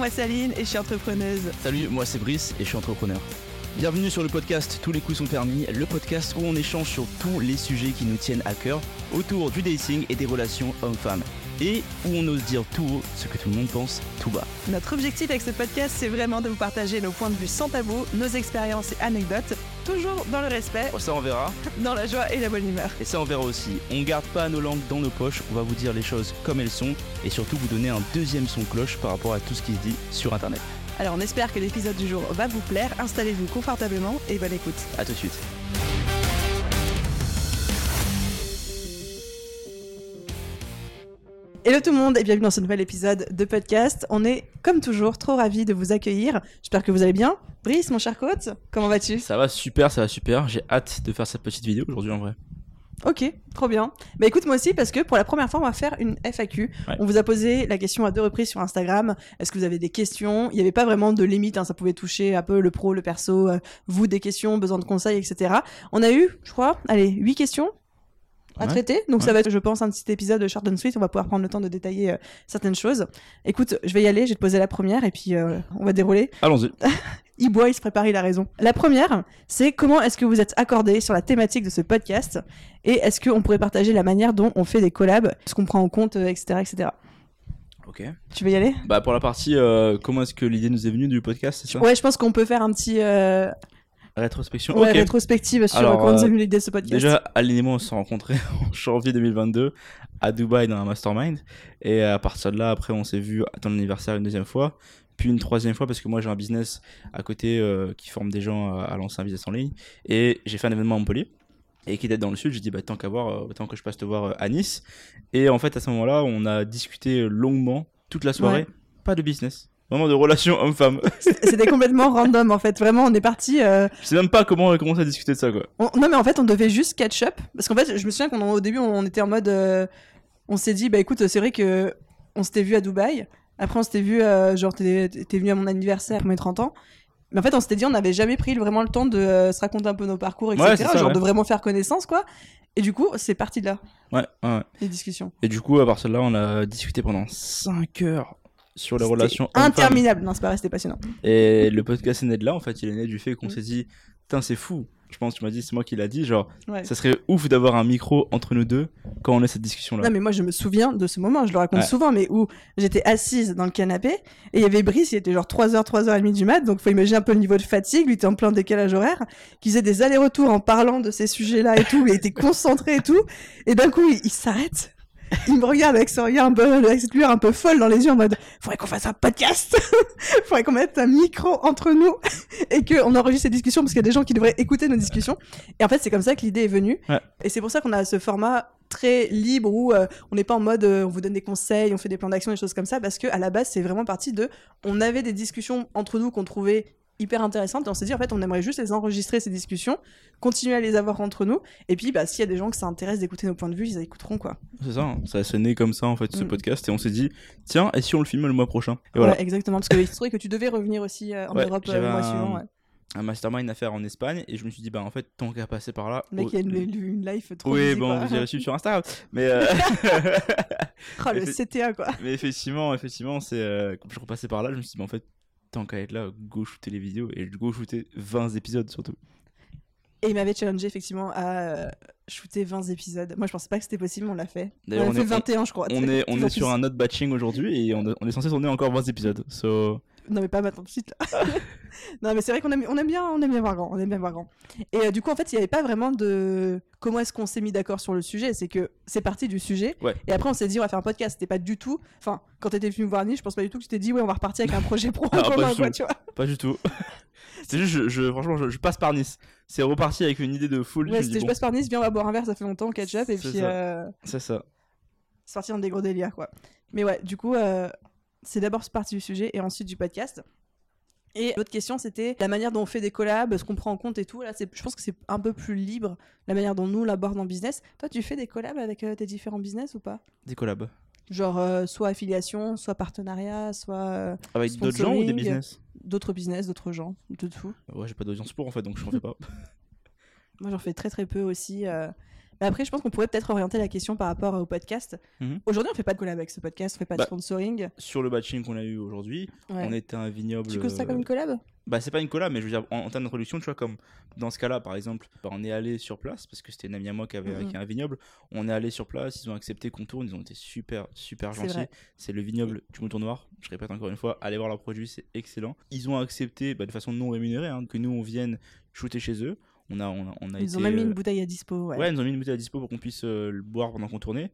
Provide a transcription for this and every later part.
moi c'est Aline et je suis entrepreneuse. Salut, moi c'est Brice et je suis entrepreneur. Bienvenue sur le podcast Tous les coups sont permis, le podcast où on échange sur tous les sujets qui nous tiennent à cœur autour du dating et des relations hommes-femmes. Et où on ose dire tout haut ce que tout le monde pense tout bas. Notre objectif avec ce podcast, c'est vraiment de vous partager nos points de vue sans tabou, nos expériences et anecdotes, toujours dans le respect, Oh, ça on verra. dans la joie et la bonne humeur. Et ça on verra aussi. On garde pas nos langues dans nos poches, on va vous dire les choses comme elles sont et surtout vous donner un deuxième son cloche par rapport à tout ce qui se dit sur internet. Alors on espère que l'épisode du jour va vous plaire, installez-vous confortablement et bonne écoute. A tout de suite. Hello tout le monde et bienvenue dans ce nouvel épisode de podcast. On est comme toujours trop ravis de vous accueillir. J'espère que vous allez bien. Brice, mon cher coach, comment vas-tu? Ça va super, ça va super. J'ai hâte de faire cette petite vidéo aujourd'hui en vrai. Ok, trop bien. Bah écoute moi aussi parce que pour la première fois on va faire une FAQ. Ouais. On vous a posé la question à deux reprises sur Instagram. Est-ce que vous avez des questions? Il n'y avait pas vraiment de limite, hein, ça pouvait toucher un peu le pro, le perso, euh, vous des questions, besoin de conseils, etc. On a eu, je crois, allez, huit questions à Ouais. traiter. Donc ça va être, je pense, un petit épisode de Short and Sweet. On va pouvoir prendre le temps de détailler euh, certaines choses. Écoute, je vais y aller, je vais te poser la première et puis euh, on va dérouler. Allons-y. Il boit, il se prépare, il a raison. La première, c'est comment est-ce que vous êtes accordé sur la thématique de ce podcast et est-ce qu'on pourrait partager la manière dont on fait des collabs, ce qu'on prend en compte, euh, etc., etc. Ok. Tu veux y aller? Bah pour la partie euh, comment est-ce que l'idée nous est venue du podcast, c'est ça? Ouais, je pense qu'on peut faire un petit Rétrospection. ouais, ok. rétrospective sur Alors, euh, comment euh, de ce podcast. Déjà, Aline et moi, on s'est rencontrés en janvier 2022 à Dubaï dans un mastermind. Et à partir de là, après, on s'est vu à ton anniversaire une deuxième fois. Puis une troisième fois parce que moi, j'ai un business à côté euh, qui forme des gens à, à lancer un business en ligne. Et j'ai fait un événement à Montpellier. Et qui était dans le sud, j'ai dit, bah, tant qu'à voir, euh, tant que je passe te voir euh, à Nice. Et en fait, à ce moment-là, on a discuté longuement toute la soirée. Ouais. Pas de business. Vraiment de relations homme-femme. C'était complètement random en fait. Vraiment, on est parti. euh, je sais même pas comment on a commencé à discuter de ça, quoi. on- Non, mais en fait, on devait juste catch up parce qu'en fait, je me souviens qu'au début, on était en mode, euh, on s'est dit, bah écoute, c'est vrai que on s'était vu à Dubaï. Après, on s'était vu, euh, genre, t'es venu à mon anniversaire pour mes 30 ans. Mais en fait, on s'était dit, on n'avait jamais pris vraiment le temps de euh, se raconter un peu nos parcours, etc. Ouais, c'est ça, genre ouais. de vraiment faire connaissance, quoi. Et du coup, c'est parti de là, Ouais, ouais, ouais. les discussions. Et du coup, à partir de là, on a discuté pendant 5 heures sur les relations hommes-femmes. interminable. Non, c'est pas c'était passionnant. Et le podcast est né de là, en fait, il est né du fait qu'on Mm. s'est dit, putain, c'est fou. Je pense, tu m'as dit, c'est moi qui l'a dit, genre, Ouais. ça serait ouf d'avoir un micro entre nous deux quand on a cette discussion-là. Non, mais moi, je me souviens de ce moment, je le raconte Ouais. souvent, mais où j'étais assise dans le canapé, et il y avait Brice, il était genre 3h, 3h30 du mat, donc faut imaginer un peu le niveau de fatigue, lui était en plein décalage horaire, qui faisait des allers-retours en parlant de ces sujets-là et tout, il était concentré et tout, et d'un coup, il, il s'arrête. Il me regarde avec ce regard un peu, avec cette lueur un peu folle dans les yeux en mode, faudrait qu'on fasse un podcast. faudrait qu'on mette un micro entre nous et qu'on enregistre ces discussions parce qu'il y a des gens qui devraient écouter nos discussions. Et en fait, c'est comme ça que l'idée est venue. Ouais. Et c'est pour ça qu'on a ce format très libre où euh, on n'est pas en mode euh, on vous donne des conseils, on fait des plans d'action, des choses comme ça, parce que à la base c'est vraiment parti de on avait des discussions entre nous qu'on trouvait hyper intéressantes et on s'est dit en fait on aimerait juste les enregistrer ces discussions, continuer à les avoir entre nous et puis bah s'il y a des gens que ça intéresse d'écouter nos points de vue, ils écouteront quoi. C'est ça, hein. ça s'est né comme ça, en fait, ce Mm. podcast, et on s'est dit, tiens, et si on le filme le mois prochain? Et voilà. Ouais, exactement parce que il se trouvait que tu devais revenir aussi euh, en Ouais, Europe euh, le mois un- suivant. Ouais. Un mastermind à faire en Espagne, et je me suis dit, bah, en fait, tant qu'à passer par là. Mec oh, il a une, une life trop Oui, bon, quoi. vous avez reçu sur Instagram. Mais, euh, Oh, le CTA quoi. mais effectivement, effectivement, c'est, quand je repassé par là, je me suis dit, bah, en fait, tant qu'à être là, go shooter les vidéos, et go shooter 20 épisodes surtout. Et il m'avait challengé effectivement à euh, shooter 20 épisodes. Moi je pensais pas que c'était possible, on l'a fait. On a on fait est- 21 je crois. On est, on est sur un autre batching aujourd'hui et on, on est censé tourner encore 20 épisodes. So, Non mais pas maintenant tout de suite là. non mais c'est vrai qu'on aime, on aime bien, on aime bien voir grand, on aime bien voir grand. Et euh, du coup en fait il n'y avait pas vraiment de comment est-ce qu'on s'est mis d'accord sur le sujet. C'est que c'est parti du sujet. Ouais. Et après on s'est dit on va faire un podcast. C'était pas du tout. Enfin quand t'étais venu me voir Nice, je pense pas du tout que tu t'es dit ouais on va repartir avec un projet pro en pas commun du quoi tout. tu vois. pas du tout. c'est juste, je, je- franchement, je, je passe par Nice. C'est reparti avec une idée de folie. Ouais je je passe par Nice, viens on va boire un verre, ça fait longtemps catch up et C'est puis ça. euh, c'est ça. sortir dans des gros délires quoi. Mais ouais, du coup, euh, c'est d'abord partie du sujet et ensuite du podcast. Et l'autre question, c'était la manière dont on fait des collabs, ce qu'on prend en compte et tout. Là, je pense que c'est un peu plus libre, la manière dont nous l'aborde en business. Toi, tu fais des collabs avec euh, tes différents business ou pas? Des collabs. Genre, euh, soit affiliation, soit partenariat, soit euh, Avec d'autres gens ou des business? d'autres business, d'autres gens, de tout. Ouais, j'ai pas d'audience pour en fait, donc je n'en fais pas. Moi, j'en fais très très peu aussi. Mais après, je pense qu'on pourrait peut-être orienter la question par rapport au podcast. Mhm. Aujourd'hui, on fait pas de collab avec ce podcast, on fait pas de Bah, sponsoring. Sur le batching qu'on a eu aujourd'hui, Ouais. on était un vignoble. Tu causes ça euh, comme une collab? Bah, c'est pas une collab, mais je veux dire, en, en termes d'introduction, tu vois, comme dans ce cas-là, par exemple, bah, on est allé sur place, parce que c'était une amie à moi qui avait Mhm. qui un vignoble. On est allé sur place, ils ont accepté qu'on tourne, ils ont été super, super gentils. C'est le vignoble du Mouton Noir. Je répète encore une fois, allez voir leurs produits, c'est excellent. Ils ont accepté, bah, de façon non rémunérée, hein, que nous, on vienne shooter chez eux. On a, on a, on a Ils été, ont même mis euh, une bouteille à dispo. Ouais. Ouais, ils ont mis une bouteille à dispo pour qu'on puisse euh, le boire pendant qu'on tournait.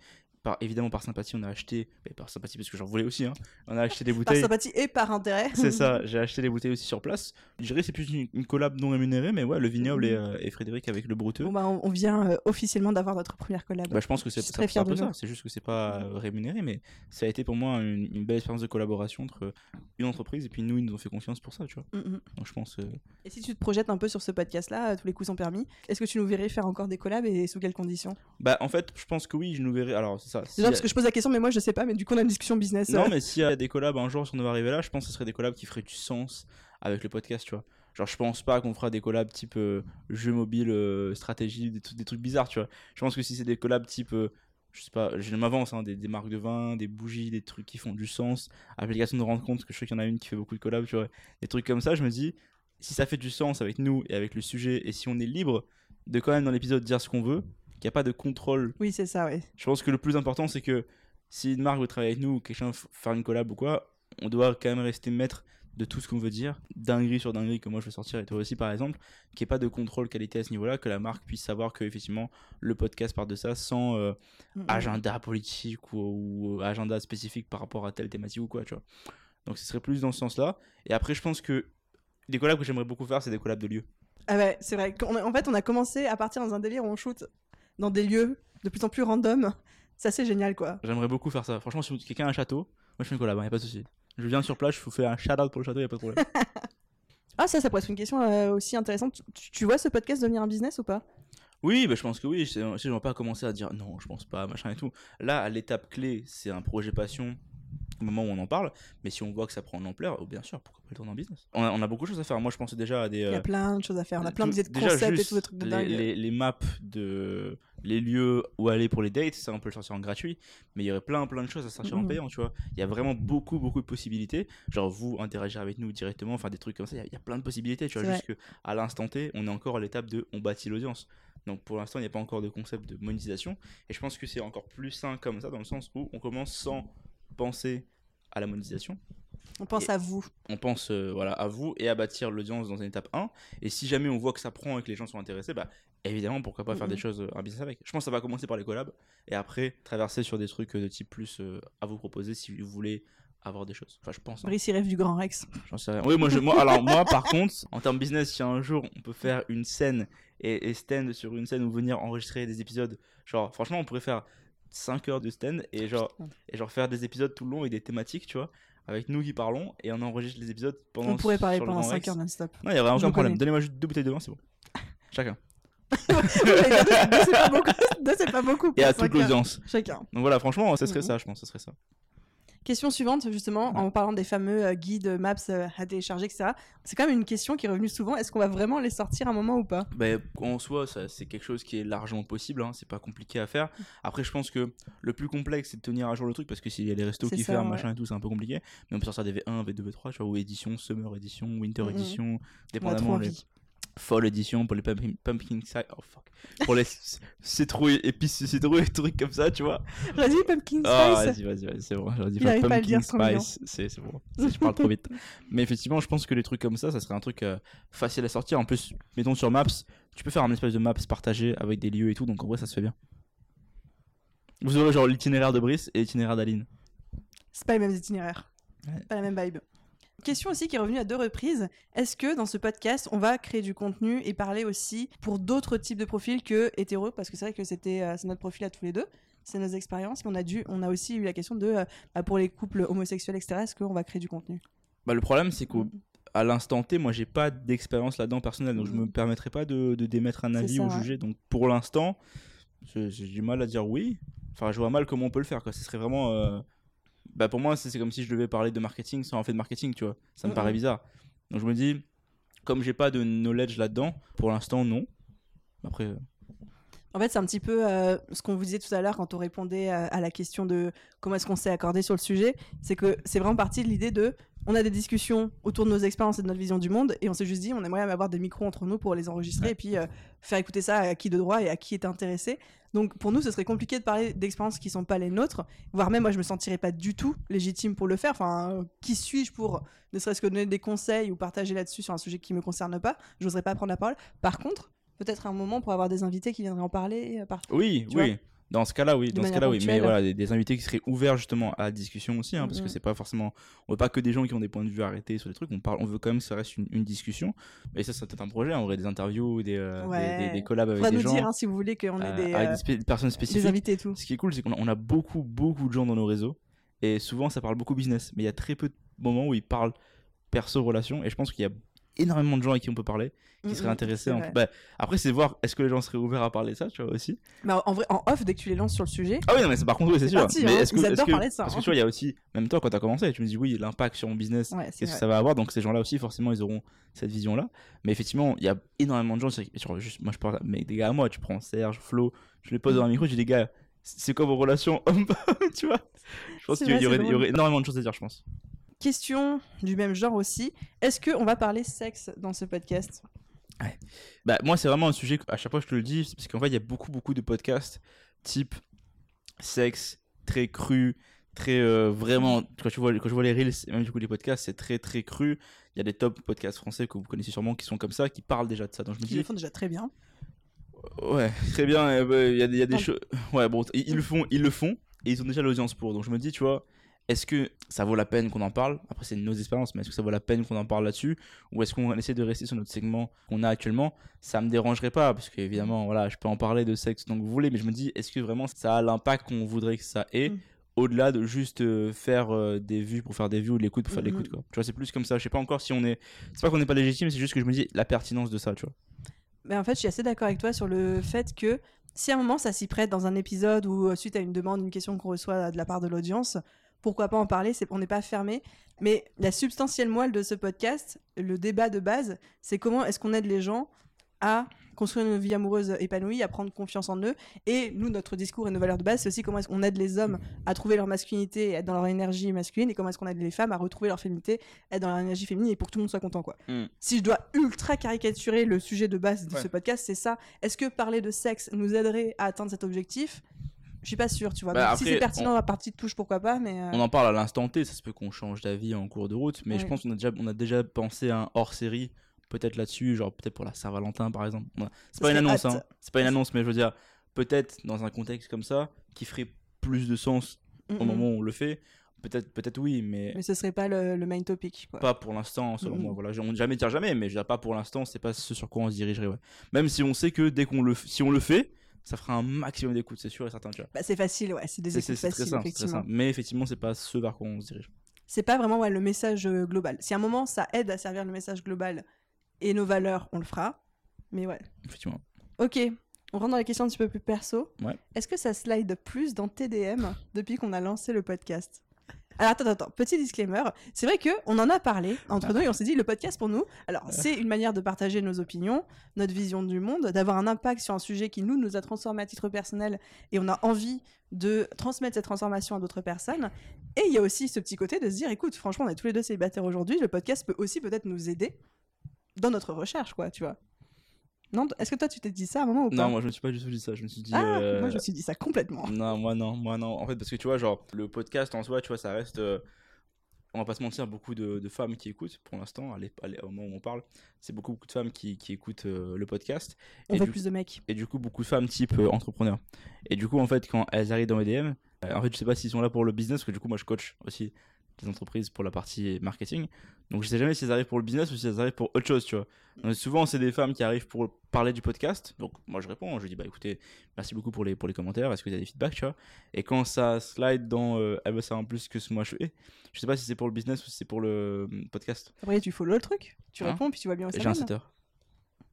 Par, évidemment, par sympathie, on a acheté. par sympathie, parce que j'en voulais aussi, hein. On a acheté des Par bouteilles. sympathie et par intérêt. C'est ça, j'ai acheté des bouteilles aussi sur place. Je dirais c'est plus une, une collab non rémunérée, mais ouais, le vignoble et, euh, et Frédéric avec le brouteux. Bon, bah, on, on vient euh, officiellement d'avoir notre première collab. Bah, je pense que c'est ça- très peu de ça. C'est juste que c'est pas euh, rémunéré, mais ça a été pour moi une, une belle expérience de collaboration entre une entreprise et puis nous, ils nous ont fait confiance pour ça, tu vois. Mm, mm. Donc je pense. Et si tu te projettes un peu sur ce podcast-là, tous les coups sont permis, est-ce que tu nous verrais faire encore des collabs et sous quelles conditions? Bah, en fait, je pense que oui, je nous verrai. Alors, c'est ça. a- parce que je pose la question, mais moi je sais pas, mais du coup on a une discussion business. Non, euh. mais s'il y a des collabs un jour si on va arriver là, je pense que ce serait des collabs qui feraient du sens avec le podcast, tu vois. Genre, je pense pas qu'on fera des collabs type euh, jeu mobile, euh, stratégie, des, trucs- des trucs bizarres, tu vois. Je pense que si c'est des collabs type, euh, je sais pas, je m'avance, hein, des, des marques de vin, des bougies, des trucs qui font du sens, application de rendre compte, parce que je sais qu'il y en a une qui fait beaucoup de collabs, tu vois. Des trucs comme ça, je me dis, si ça fait du sens avec nous et avec le sujet, et si on est libre de quand même dans l'épisode dire ce qu'on veut, qu'il n'y a pas de contrôle Oui, c'est ça, oui. je pense que le plus important, c'est que si une marque veut travailler avec nous ou quelqu'un faire une collab ou quoi, on doit quand même rester maître de tout ce qu'on veut dire, dinguerie sur dinguerie que moi je veux sortir et toi aussi par exemple, qu'il n'y ait pas de contrôle qualité à ce niveau-là, que la marque puisse savoir que effectivement le podcast part de ça sans euh, Mm, mm. agenda politique ou, ou agenda spécifique par rapport à telle thématique ou quoi, tu vois. Donc ce serait plus dans ce sens-là. Et après, je pense que des collabs que j'aimerais beaucoup faire, c'est des collabs de lieux. Ah ouais, c'est vrai. En fait, on a commencé à partir dans un délire où on shoot dans des lieux de plus en plus random. C'est assez génial, quoi. J'aimerais beaucoup faire ça. Franchement, si quelqu'un a un château, moi je fais une collab, il a pas de souci. Je viens sur place, je vous fais un shout-out pour le château, y a pas de problème. Ah, ça, ça pourrait être une question euh, aussi intéressante. Tu, tu vois ce podcast devenir un business ou pas? Oui, bah, je pense que oui. Je ne vais pas commencer à dire non, je pense pas, machin et tout. Là, l'étape clé, c'est un projet passion au moment où on en parle. Mais si on voit que ça prend de l'ampleur, oh, bien sûr, pourquoi pas le tourner en business? On a, on a beaucoup de choses à faire. Moi, je pensais déjà à des. Il y a euh, plein de choses à faire. On a plein d'idées de concepts et tout, des trucs de les, dingue. les, les maps de les lieux où aller pour les dates, ça on peut le sortir en gratuit, mais il y aurait plein plein de choses à sortir en Mhm. payant, tu vois. Il y a vraiment beaucoup beaucoup de possibilités. Genre vous interagir avec nous directement, enfin des trucs comme ça, il y a- il y, a plein de possibilités, tu vois. Juste que à l'instant T, on est encore à l'étape de on bâtit l'audience. Donc pour l'instant, il n'y a pas encore de concept de monétisation, et je pense que c'est encore plus sain comme ça dans le sens où on commence sans penser à la monétisation On pense à vous. on pense euh, voilà à vous et à bâtir l'audience dans une étape 1 et si jamais on voit que ça prend et que les gens sont intéressés bah évidemment pourquoi pas faire des choses euh, un business avec je pense que ça va commencer par les collabs et après traverser sur des trucs euh, de type plus euh, à vous proposer si vous voulez avoir des choses enfin je pense hein. Brice, il rêve du Grand Rex. j'en sais rien oui moi je moi alors moi par contre en termes business si un jour on peut faire une scène et, et stand sur une scène ou venir enregistrer des épisodes genre franchement on pourrait faire 5 heures de stand et genre Putain. et genre faire des épisodes tout le long avec des thématiques tu vois avec nous qui parlons et on enregistre les épisodes pendant On pourrait parler pendant Grand 5 Rex. heures non-stop. Non, il y aurait Je aucun me problème. Donnez-moi juste deux bouteilles de vin, c'est bon. Chacun. deux, c'est pas beaucoup. Deux, c'est pas beaucoup. Et à toute l'audience. Chacun. Donc voilà, franchement, ça serait Mhm. ça, je pense, ça serait ça. Question suivante, justement, en parlant des fameux euh, guides, maps euh, à télécharger, etc. C'est quand même une question qui est revenue souvent. Est-ce qu'on va vraiment les sortir à un moment ou pas? Ben, en soi, ça, c'est quelque chose qui est largement possible, hein, c'est pas compliqué à faire. Après, je pense que le plus complexe, c'est de tenir à jour le truc, parce que s'il y a des restos qui ça, ferment, ouais. machin et tout, c'est un peu compliqué. Mais on peut sortir des V1, V2, V3, tu vois, ou édition, Summer édition, Winter Mhm. édition, On a trop dépendamment les Fall édition pour les pumpkin, pumpkin spice, oh fuck, pour les citrouilles, épices, citrouilles, trucs comme ça, tu vois. Dit Pumpkin Ah, Spice. vas-y, vas-y, vas-y, c'est bon. J'aurais dit Il pas à le pumpkin dire, spice. C'est c'est bon. Je parle trop vite. Mais effectivement, je pense que les trucs comme ça, ça serait un truc euh, facile à sortir. En plus, mettons sur Maps, tu peux faire un espèce de Maps partagé avec des lieux et tout. Donc en vrai, ça se fait bien. Vous aurez genre l'itinéraire de Brice et l'itinéraire d'Aline. C'est pas les mêmes itinéraires. Ouais. Pas la même vibe. Question aussi qui est revenue à deux reprises. Est-ce que dans ce podcast, on va créer du contenu et parler aussi pour d'autres types de profils que hétéros? Parce que c'est vrai que c'était euh, c'est notre profil à tous les deux, c'est nos expériences, mais on a, dû, on a aussi eu la question de, euh, bah, pour les couples homosexuels, etc., est-ce qu'on va créer du contenu? Bah, le problème, c'est Mm. qu'à l'instant T, moi, j'ai pas d'expérience là-dedans personnelle. Donc je Mhm. me permettrai pas de, de d'émettre un avis ça, ou ouais. juger. Donc pour l'instant, j'ai j'ai du mal à dire oui. Enfin, je vois mal comment on peut le faire. Quoi. Ce serait vraiment. euh, Bah, pour moi, c'est comme si je devais parler de marketing sans en fait de marketing, tu vois. Ça me paraît bizarre. Donc je me dis, comme j'ai pas de knowledge là-dedans, pour l'instant, non. Après, euh, En fait, c'est un petit peu euh, ce qu'on vous disait tout à l'heure quand on répondait à, à la question de comment est-ce qu'on s'est accordé sur le sujet. C'est que c'est vraiment parti de l'idée de on a des discussions autour de nos expériences et de notre vision du monde et on s'est juste dit on aimerait avoir des micros entre nous pour les enregistrer Ouais. et puis euh, faire écouter ça à qui de droit et à qui est intéressé. Donc pour nous, ce serait compliqué de parler d'expériences qui sont pas les nôtres, voire même moi je me sentirais pas du tout légitime pour le faire. Enfin, euh, qui suis-je pour ne serait-ce que donner des conseils ou partager là-dessus sur un sujet qui me concerne pas? J'oserais pas prendre la parole. Par contre, peut-être un moment pour avoir des invités qui viendraient en parler. euh, par- Oui, Tu oui. Dans ce cas-là, oui. De Dans ce cas-là, oui. Mais voilà, des, des invités qui seraient ouverts justement à la discussion aussi, hein, parce que Mhm. c'est pas forcément. On veut pas que des gens qui ont des points de vue arrêtés sur des trucs. On parle, on veut quand même que ça reste une, une discussion. Et ça, c'est peut-être un projet. On aurait des interviews, des, euh, des- Ouais. des, des collabs avec des nous gens, dire hein, si vous voulez qu'on ait euh, des, euh, des, spé- personnes des spécifiques. invités et tout. Ce qui est cool, c'est qu'on a, on a beaucoup, beaucoup de gens dans nos réseaux. Et souvent, ça parle beaucoup business. Mais il y a très peu de moments où ils parlent perso-relation. Et je pense qu'il y a énormément de gens avec qui on peut parler, qui Mm, seraient mm, intéressés. En... Bah, après, c'est voir est-ce que les gens seraient ouverts à parler de ça, tu vois, aussi. Mais en vrai, en off, dès que tu les lances sur le sujet, Ah oui, non, mais c'est par contre, oui, c'est sûr. parti, mais hein. est-ce que, adorent que- parler de ça, Parce que hein. tu vois, il y a aussi, même toi, quand t'as commencé, tu me dis oui, l'impact sur mon business, ouais, qu'est-ce que ça va avoir. Donc, ces gens-là aussi, forcément, ils auront cette vision-là. Mais effectivement, il y a énormément de gens, juste, moi, je parle, mais des gars à moi, tu prends Serge, Flo, je les pose dans un micro, je dis, les gars, c'est quoi vos relations tu vois? Je pense qu'il y aurait énormément de choses à dire, je pense. Question du même genre aussi. Est-ce qu'on va parler sexe dans ce podcast? Bah, moi, c'est vraiment un sujet, à chaque fois je te le dis, parce qu'en fait, il y a beaucoup, beaucoup de podcasts type sexe, très cru, très euh, vraiment. Quand, tu vois, quand je vois les reels, même du coup les podcasts, c'est très, très cru. Il y a des top podcasts français que vous connaissez sûrement qui sont comme ça, qui parlent déjà de ça. Donc je me le font déjà très bien. ouais, très bien, euh, bah, il y a, des- il y a des choses. Ouais, bon, ils, ils le font, ils le font, et ils ont déjà l'audience pour. Donc je me dis, tu vois. Est-ce que ça vaut la peine qu'on en parle? Après, c'est nos expériences, mais est-ce que ça vaut la peine qu'on en parle là-dessus? Ou est-ce qu'on essaie de rester sur notre segment qu'on a actuellement? Ça me dérangerait pas, parce qu'évidemment, voilà, je peux en parler de sexe donc vous voulez, mais je me dis, est-ce que vraiment ça a l'impact qu'on voudrait que ça ait Mm. Au-delà de juste euh, faire euh, des vues pour faire des vues ou de l'écoute pour faire de Mhm. l'écoute, quoi? Tu vois, c'est plus comme ça. Je sais pas encore si on est. C'est pas qu'on n'est pas légitime, c'est juste que je me dis la pertinence de ça, tu vois. Mais en fait, je suis assez d'accord avec toi sur le fait que si à un moment ça s'y prête dans un épisode ou euh, suite à une demande, une question qu'on reçoit de la part de l'audience, pourquoi pas en parler c'est, On n'est pas fermé. Mais la substantielle moelle de ce podcast, le débat de base, c'est comment est-ce qu'on aide les gens à construire une vie amoureuse épanouie, à prendre confiance en eux. Et nous, notre discours et nos valeurs de base, c'est aussi comment est-ce qu'on aide les hommes à trouver leur masculinité et être dans leur énergie masculine, et comment est-ce qu'on aide les femmes à retrouver leur féminité, être dans leur énergie féminine, et pour que tout le monde soit content, quoi. Mm. Si je dois ultra caricaturer le sujet de base de Ouais. ce podcast, c'est ça. Est-ce que parler de sexe nous aiderait à atteindre cet objectif? Je suis pas sûr, tu vois. Bah, Donc, si c'est pertinent on- la partie de touche, pourquoi pas, mais... euh, On en parle à l'instant T, ça se peut qu'on change d'avis en cours de route, mais je pense qu'on a déjà, on a déjà pensé à un hors série, peut-être là-dessus, genre peut-être pour la Saint-Valentin par exemple. A- C'est pas une annonce, hein. C'est pas une annonce, mais je veux dire, peut-être dans un contexte comme ça, qui ferait plus de sens mm, au moment où on le fait. Peut-être, peut-être oui, mais, Mais ce serait pas le, le main topic, quoi. pas pour l'instant, selon moi. Voilà, on jamais dire jamais, mais je veux dire, pas pour l'instant, c'est pas ce sur quoi on se dirigerait. Ouais. Même si on sait que dès qu'on le, si on le fait, ça fera un maximum d'écoute, c'est sûr et certain. Tu vois. Bah, c'est facile, ouais. C'est des écoutes faciles, simple, effectivement. Mais effectivement, c'est pas ce vers quoi on se dirige. C'est pas vraiment ouais, le message euh, global. Si à un moment ça aide à servir le message global et nos valeurs, on le fera. Mais ouais. Effectivement. Ok, on rentre dans les questions un petit peu plus perso. Ouais. Est-ce que ça slide plus dans TDM depuis qu'on a lancé le podcast? Alors attends, attends, petit disclaimer. C'est vrai que on en a parlé entre nous et on s'est dit le podcast pour nous. Alors c'est une manière de partager nos opinions, notre vision du monde, d'avoir un impact sur un sujet qui nous nous a transformé à titre personnel et on a envie de transmettre cette transformation à d'autres personnes. Et il y a aussi ce petit côté de se dire écoute, franchement, on est tous les deux célibataires aujourd'hui, le podcast peut aussi peut-être nous aider dans notre recherche, quoi, tu vois. Non, est-ce que toi tu t'es dit ça à un moment ou pas Non, moi je me suis pas du tout dit ça. Je me suis dit. ah, euh, moi je me suis dit ça complètement. Non, moi non, moi non. En fait, parce que tu vois, genre, le podcast en soi, tu vois, ça reste. euh, On va pas se mentir, beaucoup de, de femmes qui écoutent pour l'instant, à à au moment où on parle. C'est beaucoup, beaucoup de femmes qui, qui écoutent euh, le podcast. On Et veut du, plus de mecs. et du coup, beaucoup de femmes type entrepreneurs. Et du coup, en fait, quand elles arrivent dans EDM, euh, en fait, je sais pas s'ils sont là pour le business, parce que du coup, moi je coach aussi des entreprises pour la partie marketing. Donc je sais jamais si elles arrivent pour le business ou si elles arrivent pour autre chose, tu vois. Donc, souvent c'est des femmes qui arrivent pour parler du podcast. Donc moi je réponds, je dis bah écoutez, merci beaucoup pour les pour les commentaires, est-ce que vous avez des feedbacks, tu vois? Et quand ça slide dans euh, elle veut savoir en plus que ce moi je fais, je sais pas si c'est pour le business ou si c'est pour le euh, podcast. Après tu follow le truc, tu Hein? réponds puis tu vois bien J'ai un mène. setter.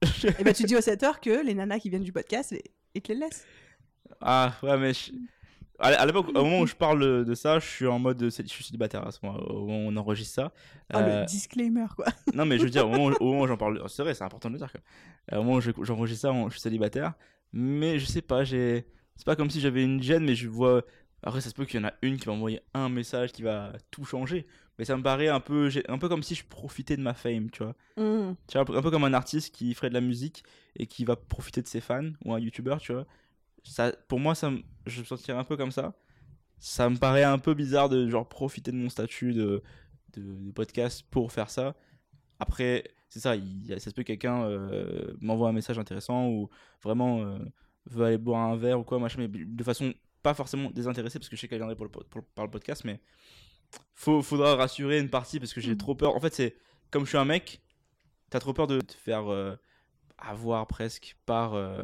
Et bah tu dis aux 7 heures que les nanas qui viennent du podcast, et- te les laissent. Ah ouais mais je- à l'époque, au moment où je parle de ça, je suis en mode, je suis célibataire à ce moment, au moment où on enregistre ça. Euh, le disclaimer quoi. Non, mais je veux dire, au moment, où j'en parle, c'est vrai, c'est important de le dire. Quoi. Euh, Au moment où je- j'enregistre ça, je suis célibataire. Mais je sais pas, j'ai. C'est pas comme si j'avais une gêne, mais je vois. Après, ça se peut qu'il y en a une qui va envoyer un message qui va tout changer. Mais ça me paraît un peu, un peu comme si je profitais de ma fame, tu vois. Hmm. Tu vois, un peu- un peu comme un artiste qui ferait de la musique et qui va profiter de ses fans, ou un youtubeur, tu vois. Ça, pour moi, ça, je me sentirais un peu comme ça. Ça me paraît un peu bizarre de genre profiter de mon statut de, de, de podcast pour faire ça. Après, c'est ça, il, ça se peut que quelqu'un euh, m'envoie un message intéressant ou vraiment euh, veut aller boire un verre ou quoi, machin, mais de façon pas forcément désintéressée parce que je sais qu'elle viendrait pour le, po- pour- par le podcast, mais faut, faudra rassurer une partie parce que j'ai Mhm. trop peur. En fait, c'est comme je suis un mec, t'as trop peur de te faire euh, avoir presque par euh,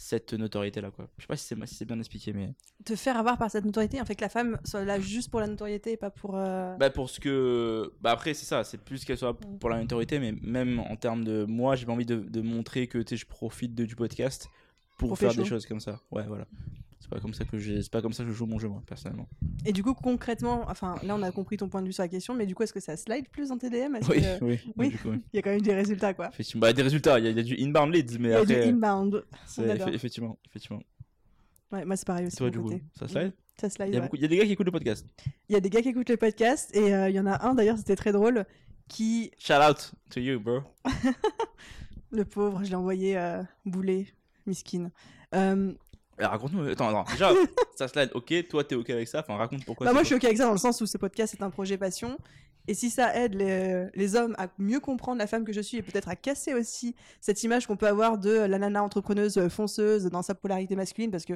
cette notoriété là, quoi. Je sais pas si c'est si bien expliqué, mais. Te faire avoir par cette notoriété, en fait que la femme soit là juste pour la notoriété et pas pour. euh, Bah pour ce que bah après c'est ça c'est plus qu'elle soit pour la notoriété mais même en termes de moi j'ai pas envie de, de montrer que tu sais je profite de, du podcast pour, faire des choses comme ça ouais voilà c'est pas comme ça que j'ai c'est pas comme ça que je joue mon jeu moi personnellement Et du coup, concrètement, enfin là on a compris ton point de vue sur la question, mais du coup, est-ce que ça slide plus en TDM Est-ce oui que- oui, oui. du coup, oui. Il y a quand même des résultats quoi. effectivement bah des résultats il y, a- il y a du inbound leads mais Il y a du inbound. effectivement effectivement Ouais, moi c'est pareil aussi. toi du coup ça slide? Ça slide. il y a ouais. beaucoup il y a des gars qui écoutent le podcast Il y a des gars qui écoutent le podcast et euh, il y en a un d'ailleurs, c'était très drôle, qui, shout out to you bro le pauvre, je l'ai envoyé euh, bouler, miskin. Euh, raconte-nous attends attends déjà ça slide ok toi t'es ok avec ça enfin raconte pourquoi bah moi je suis ok avec ça dans le sens où ce podcast est un projet passion. Et si ça aide les, les hommes à mieux comprendre la femme que je suis et peut-être à casser aussi cette image qu'on peut avoir de la nana entrepreneuse fonceuse dans sa polarité masculine, parce que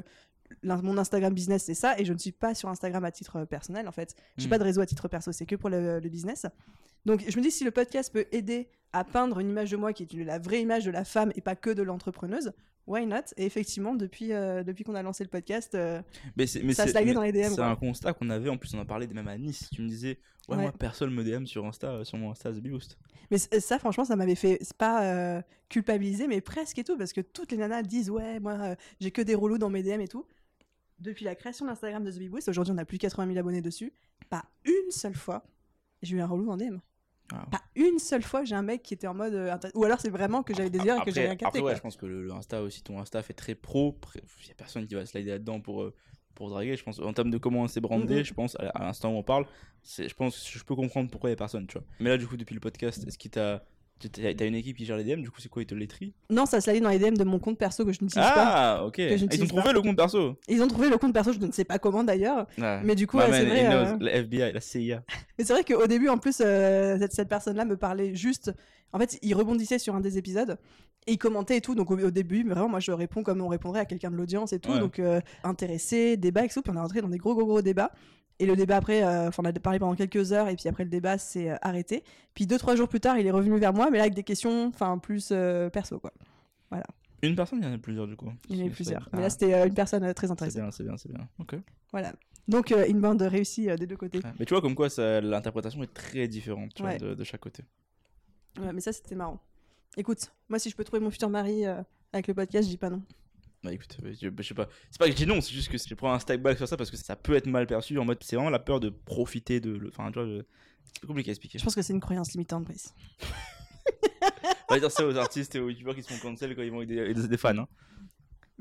mon Instagram business c'est ça, et je ne suis pas sur Instagram à titre personnel en fait. Je n'ai Mm. pas de réseau à titre perso, c'est que pour le, le business. Donc je me dis si le podcast peut aider à peindre une image de moi qui est la vraie image de la femme et pas que de l'entrepreneuse, why not? Et effectivement, depuis, euh, depuis qu'on a lancé le podcast, euh, Mais mais Ça a slidé dans les DM, C'est un constat qu'on avait, en plus on en parlait même à Nice. Tu me disais, ouais, Ouais. moi personne me DM sur Insta, euh, sur mon Insta The Boost. Mais ça, franchement, ça m'avait fait, pas euh, culpabiliser, mais presque et tout, parce que toutes les nanas disent, ouais, moi, euh, j'ai que des relous dans mes DM et tout. Depuis la création de l'Instagram de The Boost, aujourd'hui, on a plus de 80 000 abonnés dessus. Pas une seule fois, j'ai eu un relou en DM. Ah. Pas une seule fois, j'ai un mec qui était en mode. euh, Ou alors, c'est vraiment que j'avais des heures et que j'avais rien capté. après, ouais, je pense que le, le Insta aussi, ton Insta fait très pro. Il y a personne qui va slider là-dedans pour, euh, pour draguer. Je pense, en termes de comment c'est brandé, Mhm. je pense, à, à l'instant où on parle, c'est, je pense je peux comprendre pourquoi il y a personne, tu vois. Mais là, du coup, depuis le podcast, est-ce qu'il t'a. T'as une équipe qui gère les DM, du coup, c'est quoi Ils te les trient Non, ça slide dans les DM de mon compte perso que je n'utilise pas. Ah, ok. Ah, Ils ont trouvé pas. le compte perso? Ils ont trouvé le compte perso, je ne sais pas comment d'ailleurs. Mais du coup, ouais, c'est vrai. euh. La FBI, la CIA. Mais c'est vrai qu'au début, en plus, euh, cette, cette personne-là me parlait juste. En fait, il rebondissait sur un des épisodes et il commentait et tout. Donc au, au début, mais vraiment, moi, je réponds comme on répondrait à quelqu'un de l'audience et tout. Ouais. Donc euh, intéressé, débat et tout. Puis on est rentré dans des gros, gros, gros débats. Et le débat après, euh, enfin, on a parlé pendant quelques heures et puis après le débat s'est euh, arrêté. Puis deux, trois jours plus tard, il est revenu vers moi, mais là avec des questions, enfin, plus euh, perso, quoi. Une personne, il y en a plusieurs, du coup. Il y en a eu C'est- plusieurs. c'est- Mais ah. là, c'était euh, une personne euh, très C'est intéressée. bien, c'est bien, c'est bien. Ok. Voilà. Donc, euh, une bande réussie des deux côtés. Ouais. Mais tu vois, comme quoi l'interprétation est très différente tu vois, Ouais. de, de chaque côté. Ouais, mais ça, c'était marrant. Écoute, moi, si je peux trouver mon futur mari avec le podcast, je dis pas non. Bah écoute, euh, je, je sais pas. C'est pas que je dis non, c'est juste que je prends un step back sur ça parce que ça peut être mal perçu en mode. C'est vraiment la peur de profiter de. le- Enfin, tu vois, je- c'est compliqué à expliquer. Je pense que c'est une croyance limitante, Brice. On va dire ça aux artistes et aux youtubeurs qui se font cancel quand ils vont des, des- des fans. Hein.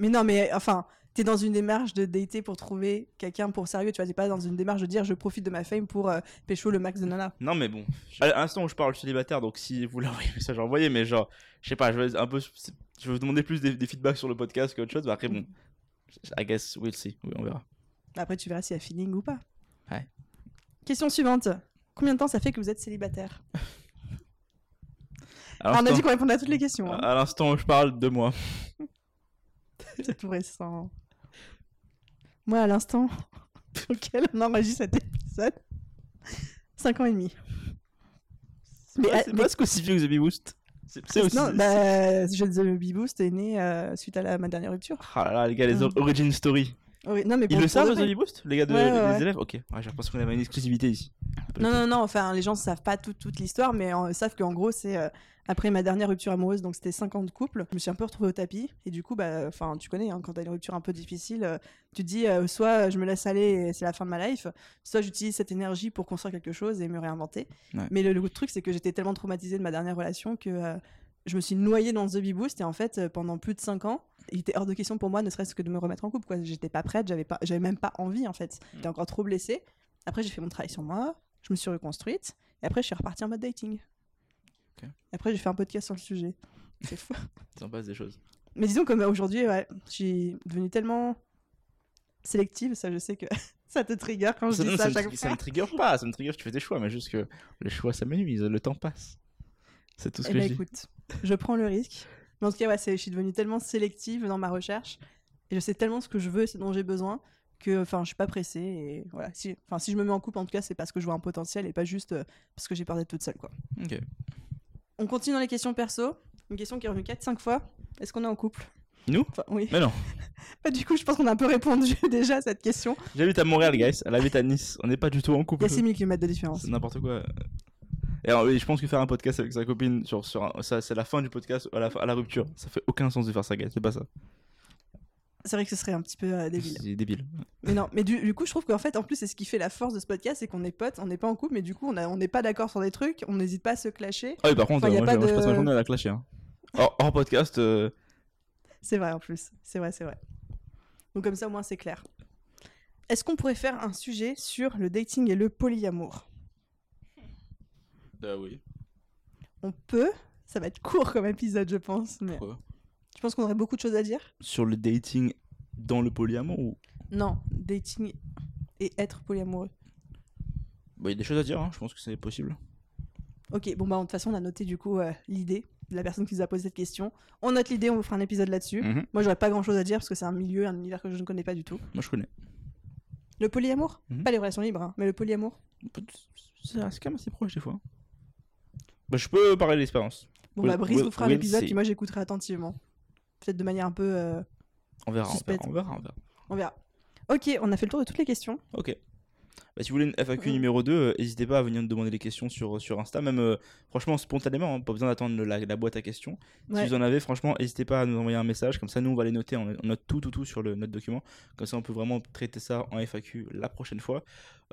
Mais non, mais enfin, t'es dans une démarche de dater pour trouver quelqu'un pour sérieux, tu vois, t'es pas dans une démarche de dire je profite de ma fame pour euh, pécho le max de nana. Non, mais bon. À l'instant où je parle, je suis célibataire donc si vous l'envoyez message, envoyez. Mais genre, je sais pas, je vais un peu. Je vais vous demander plus des, des feedbacks sur le podcast qu'autre chose. Bah après, bon. I guess we'll see. Oui, on verra. Après, tu verras s'il y a feeling ou pas. Ouais. Question suivante. Combien de temps ça fait que vous êtes célibataire? Alors, On a dit qu'on répondait à toutes les questions. hein. à l'instant où je parle, deux mois. C'est tout récent. Moi, à l'instant auquel on enregistre cet épisode, 5 ans et demi. Mais, Ouais, c'est mais- qu'aussi vieux que The Bee Boost. C'est aussi. Non, bah, je The Bee Boost est né euh, suite à la, ma dernière rupture. Ah là là, les gars, les Mm. origin story. Oui, non, mais Ils le savent, Boost Les gars, de, Ouais, les ouais, élèves Ok, ouais, j'ai l'impression qu'on avait une exclusivité ici. Non, non, non, enfin, les gens ne savent pas toute, toute l'histoire, mais euh, savent qu'en gros, c'est euh, après ma dernière rupture amoureuse, donc c'était 5 ans de couple, je me suis un peu retrouvée au tapis, et du coup, bah, tu connais, hein, quand t'as une rupture un peu difficile, euh, tu te dis, euh, soit je me laisse aller et c'est la fin de ma life, soit j'utilise cette énergie pour construire quelque chose et me réinventer. Mais le, le truc, c'est que j'étais tellement traumatisée de ma dernière relation que je me suis noyée dans The Bee Boost et en fait, euh, pendant plus de 5 ans, il était hors de question pour moi, ne serait-ce que de me remettre en couple. Quoi. J'étais pas prête, j'avais pas, j'avais même pas envie en fait. J'étais encore trop blessée. Après, j'ai fait mon travail sur moi, je me suis reconstruite et après, je suis repartie en mode dating. Après, j'ai fait un podcast sur le sujet. C'est fou. Ça en passe des choses. Mais disons comme aujourd'hui, ouais, je suis devenue tellement sélective, ça je sais que ça te trigger quand je Ça, dis non, ça à me chaque ça fois. me trigger pas, ça me trigger, tu fais des choix, mais juste que les choix s'amenuisent, le temps passe. C'est tout ce Eh que ben je dis. Je prends le risque. Mais en tout cas, ouais, je suis devenue tellement sélective dans ma recherche et je sais tellement ce que je veux et ce dont j'ai besoin que, enfin, je suis pas pressée et voilà. Si, enfin, si je me mets en couple, en tout cas, c'est parce que je vois un potentiel et pas juste euh, parce que j'ai peur d'être toute seule, quoi. Ok. On continue dans les questions perso. Une question qui est revenue 4-5 fois. Est-ce qu'on est en couple? Nous? Enfin, oui. Mais non. Bah, du coup, je pense qu'on a un peu répondu déjà à cette question. J'habite à Montréal, guys. Elle habite à Nice. On n'est pas du tout en Il couple. y a 6000 km de différence. C'est n'importe quoi. Et alors, oui, je pense que faire un podcast avec sa copine sur, sur un- ça, c'est la fin du podcast à la, à la rupture. Ça fait aucun sens de faire ça, guys. C'est pas ça. C'est vrai que ce serait un petit peu euh, débile. C'est débile. Mais non, mais du, du coup, je trouve qu'en fait, en plus, c'est ce qui fait la force de ce podcast, c'est qu'on est potes, on n'est pas en couple, mais du coup, on a- on n'est pas d'accord sur des trucs, on n'hésite pas à se clasher. Ah oui, par contre, Enfin, y a moi, pas je, moi, je de- passe ma journée à la clasher. Hein. Hors, hors podcast, euh, C'est vrai en plus, c'est vrai, c'est vrai. Donc comme ça, au moins, c'est clair. Est-ce qu'on pourrait faire un sujet sur le dating et le polyamour? Euh, oui. On peut. Ça va être court comme épisode, je pense. Mais Pourquoi tu penses qu'on aurait beaucoup de choses à dire Sur le dating dans le polyamour ou? Non, dating et être polyamoureux. Bah, il y a des choses à dire, hein. je pense que c'est possible. Ok, bon bah de toute façon, on a noté du coup euh, l'idée de la personne qui nous a posé cette question. On note l'idée, on vous fera un épisode là-dessus. Mhm. Moi, j'aurais pas grand-chose à dire parce que c'est un milieu, un univers que je ne connais pas du tout. Moi, je connais. Le polyamour? Mhm. Pas les relations libres, hein, mais le polyamour. C'est c'est quand même assez proche des fois. Bah, je peux parler de l'expérience. Bon, bah Brice vous fera un Will épisode see. qui moi j'écouterai attentivement. Peut-être de manière un peu. euh, On verra, on verra, on verra, on verra. On verra. Ok, on a fait le tour de toutes les questions. Ok. Bah, si vous voulez une FAQ Mhm. numéro 2, n'hésitez pas à venir nous demander des questions sur, sur Insta, même euh, franchement spontanément, hein, pas besoin d'attendre la, la boîte à questions. Ouais. Si vous en avez, franchement, n'hésitez pas à nous envoyer un message, comme ça nous on va les noter, on, on note tout, tout, tout sur le, notre document, comme ça on peut vraiment traiter ça en FAQ la prochaine fois.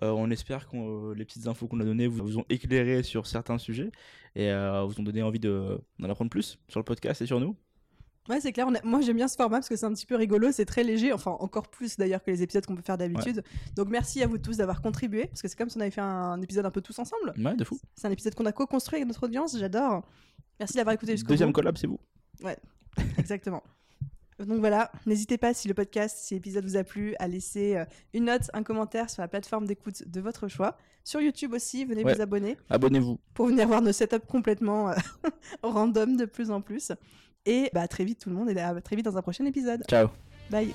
Euh, on espère que euh, les petites infos qu'on a données vous, vous ont éclairé sur certains sujets et euh, vous ont donné envie de- d'en apprendre plus sur le podcast et sur nous. Ouais, c'est clair. on a- Moi, j'aime bien ce format parce que c'est un petit peu rigolo, c'est très léger, enfin encore plus d'ailleurs que les épisodes qu'on peut faire d'habitude. Donc merci à vous tous d'avoir contribué parce que c'est comme si on avait fait un épisode un peu tous ensemble. Ouais, de fou. C'est un épisode qu'on a co-construit avec notre audience, j'adore. Merci d'avoir écouté jusqu'au Deuxième bout. collab, c'est vous. Exactement. Donc voilà, n'hésitez pas si le podcast, si l'épisode vous a plu, à laisser euh, une note, un commentaire sur la plateforme d'écoute de votre choix. Sur YouTube aussi, venez Ouais. vous abonner Abonnez-vous. pour venir voir nos setups complètement euh, random de plus en plus. Et bah, à très vite tout le monde et à très vite dans un prochain épisode. Ciao. Bye.